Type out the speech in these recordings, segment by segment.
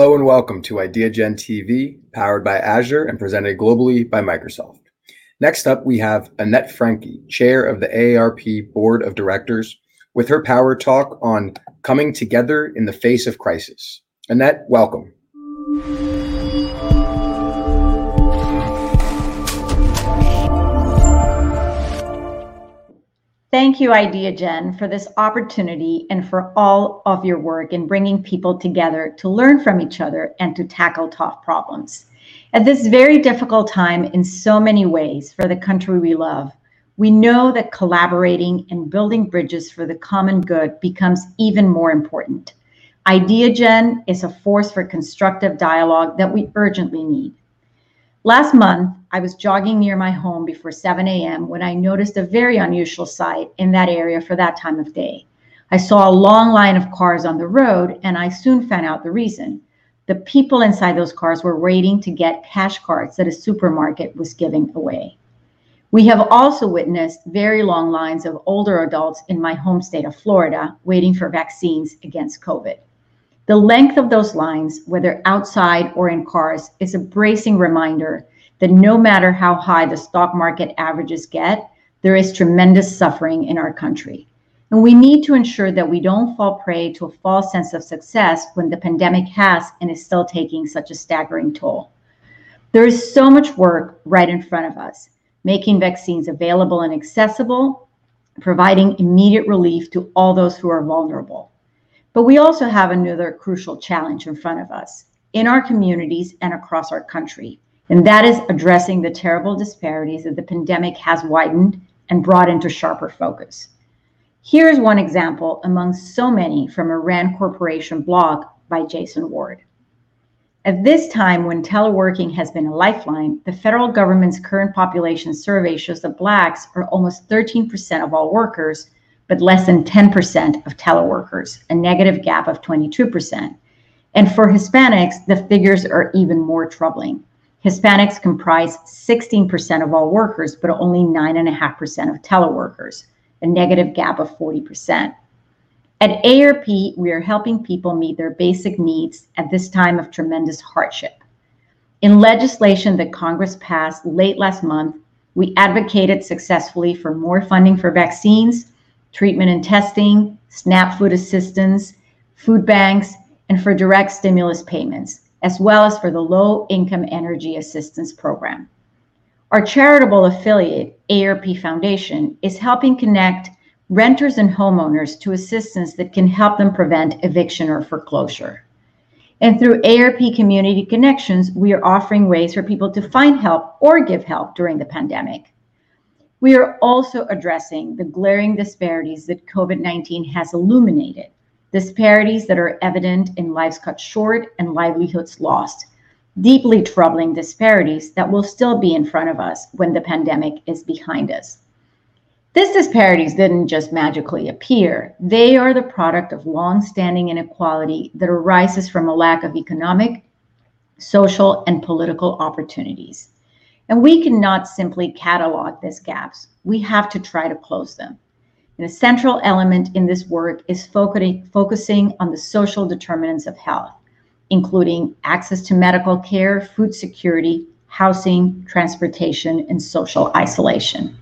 Hello and welcome to IdeaGen TV, powered by Azure and presented globally by Microsoft. Next up, we have Annette Franqui, Chair of the AARP Board of Directors, with her power talk on coming together in the face of crisis. Annette, welcome. Thank you, IdeaGen, for this opportunity and for all of your work in bringing people together to learn from each other and to tackle tough problems. At this very difficult time, in so many ways, for the country we love, we know that collaborating and building bridges for the common good becomes even more important. IdeaGen is a force for constructive dialogue that we urgently need. Last month, I was jogging near my home before 7 a.m. when I noticed a very unusual sight in that area for that time of day. I saw a long line of cars on the road, and I soon found out the reason. The people inside those cars were waiting to get cash cards that a supermarket was giving away. We have also witnessed very long lines of older adults in my home state of Florida waiting for vaccines against COVID. The length of those lines, whether outside or in cars, is a bracing reminder that no matter how high the stock market averages get, there is tremendous suffering in our country. And we need to ensure that we don't fall prey to a false sense of success when the pandemic has and is still taking such a staggering toll. There is so much work right in front of us, making vaccines available and accessible, providing immediate relief to all those who are vulnerable. But we also have another crucial challenge in front of us in our communities and across our country, and that is addressing the terrible disparities that the pandemic has widened and brought into sharper focus. Here's one example among so many from a RAND Corporation blog by Jason Ward. At this time, when teleworking has been a lifeline, the federal government's current population survey shows that Blacks are almost 13% of all workers but less than 10% of teleworkers, a negative gap of 22%. And for Hispanics, the figures are even more troubling. Hispanics comprise 16% of all workers, but only 9.5% of teleworkers, a negative gap of 40%. At ARP, we are helping people meet their basic needs at this time of tremendous hardship. In legislation that Congress passed late last month, we advocated successfully for more funding for vaccines treatment and testing, SNAP food assistance, food banks, and for direct stimulus payments, as well as for the Low Income Energy Assistance Program. Our charitable affiliate, ARP Foundation, is helping connect renters and homeowners to assistance that can help them prevent eviction or foreclosure. And through ARP Community Connections, we are offering ways for people to find help or give help during the pandemic. We are also addressing the glaring disparities that COVID 19 has illuminated, disparities that are evident in lives cut short and livelihoods lost, deeply troubling disparities that will still be in front of us when the pandemic is behind us. These disparities didn't just magically appear. They are the product of long-standing inequality that arises from a lack of economic, social, and political opportunities. And we cannot simply catalog these gaps. We have to try to close them. And a central element in this work is focusing on the social determinants of health, including access to medical care, food security, housing, transportation, and social isolation.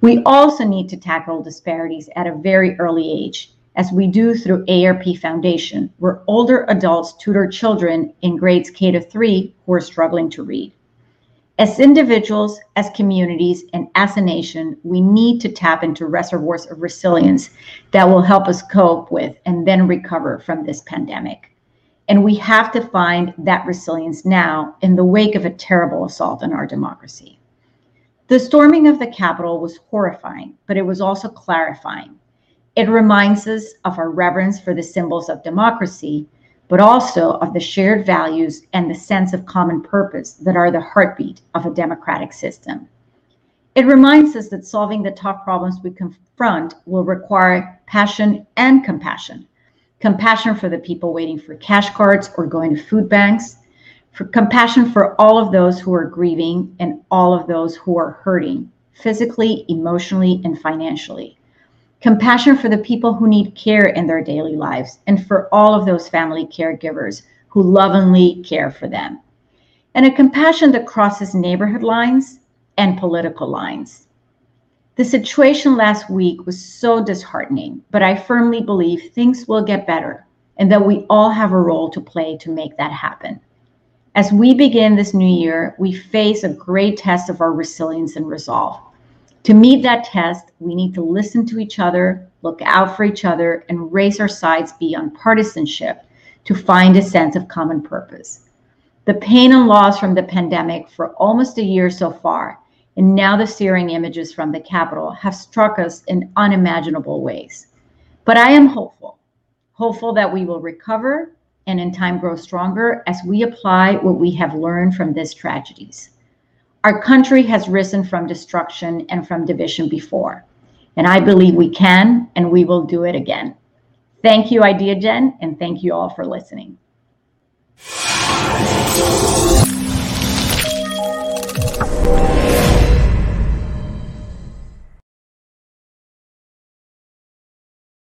We also need to tackle disparities at a very early age, as we do through ARP Foundation, where older adults tutor children in grades K to 3 who are struggling to read. As individuals, as communities, and as a nation, we need to tap into reservoirs of resilience that will help us cope with and then recover from this pandemic. And we have to find that resilience now in the wake of a terrible assault on our democracy. The storming of the Capitol was horrifying, but it was also clarifying. It reminds us of our reverence for the symbols of democracy but also of the shared values and the sense of common purpose that are the heartbeat of a democratic system. It reminds us that solving the tough problems we confront will require passion and compassion. Compassion for the people waiting for cash cards or going to food banks, for compassion for all of those who are grieving and all of those who are hurting physically, emotionally, and financially compassion for the people who need care in their daily lives, and for all of those family caregivers who lovingly care for them, and a compassion that crosses neighborhood lines and political lines. The situation last week was so disheartening, but I firmly believe things will get better and that we all have a role to play to make that happen. As we begin this new year, we face a great test of our resilience and resolve. To meet that test, we need to listen to each other, look out for each other, and raise our sights beyond partisanship to find a sense of common purpose. The pain and loss from the pandemic for almost a year so far, and now the searing images from the Capitol have struck us in unimaginable ways. But I am hopeful, hopeful that we will recover and in time grow stronger as we apply what we have learned from these tragedies. Our country has risen from destruction and from division before, and I believe we can and we will do it again. Thank you, IdeaGen, and thank you all for listening.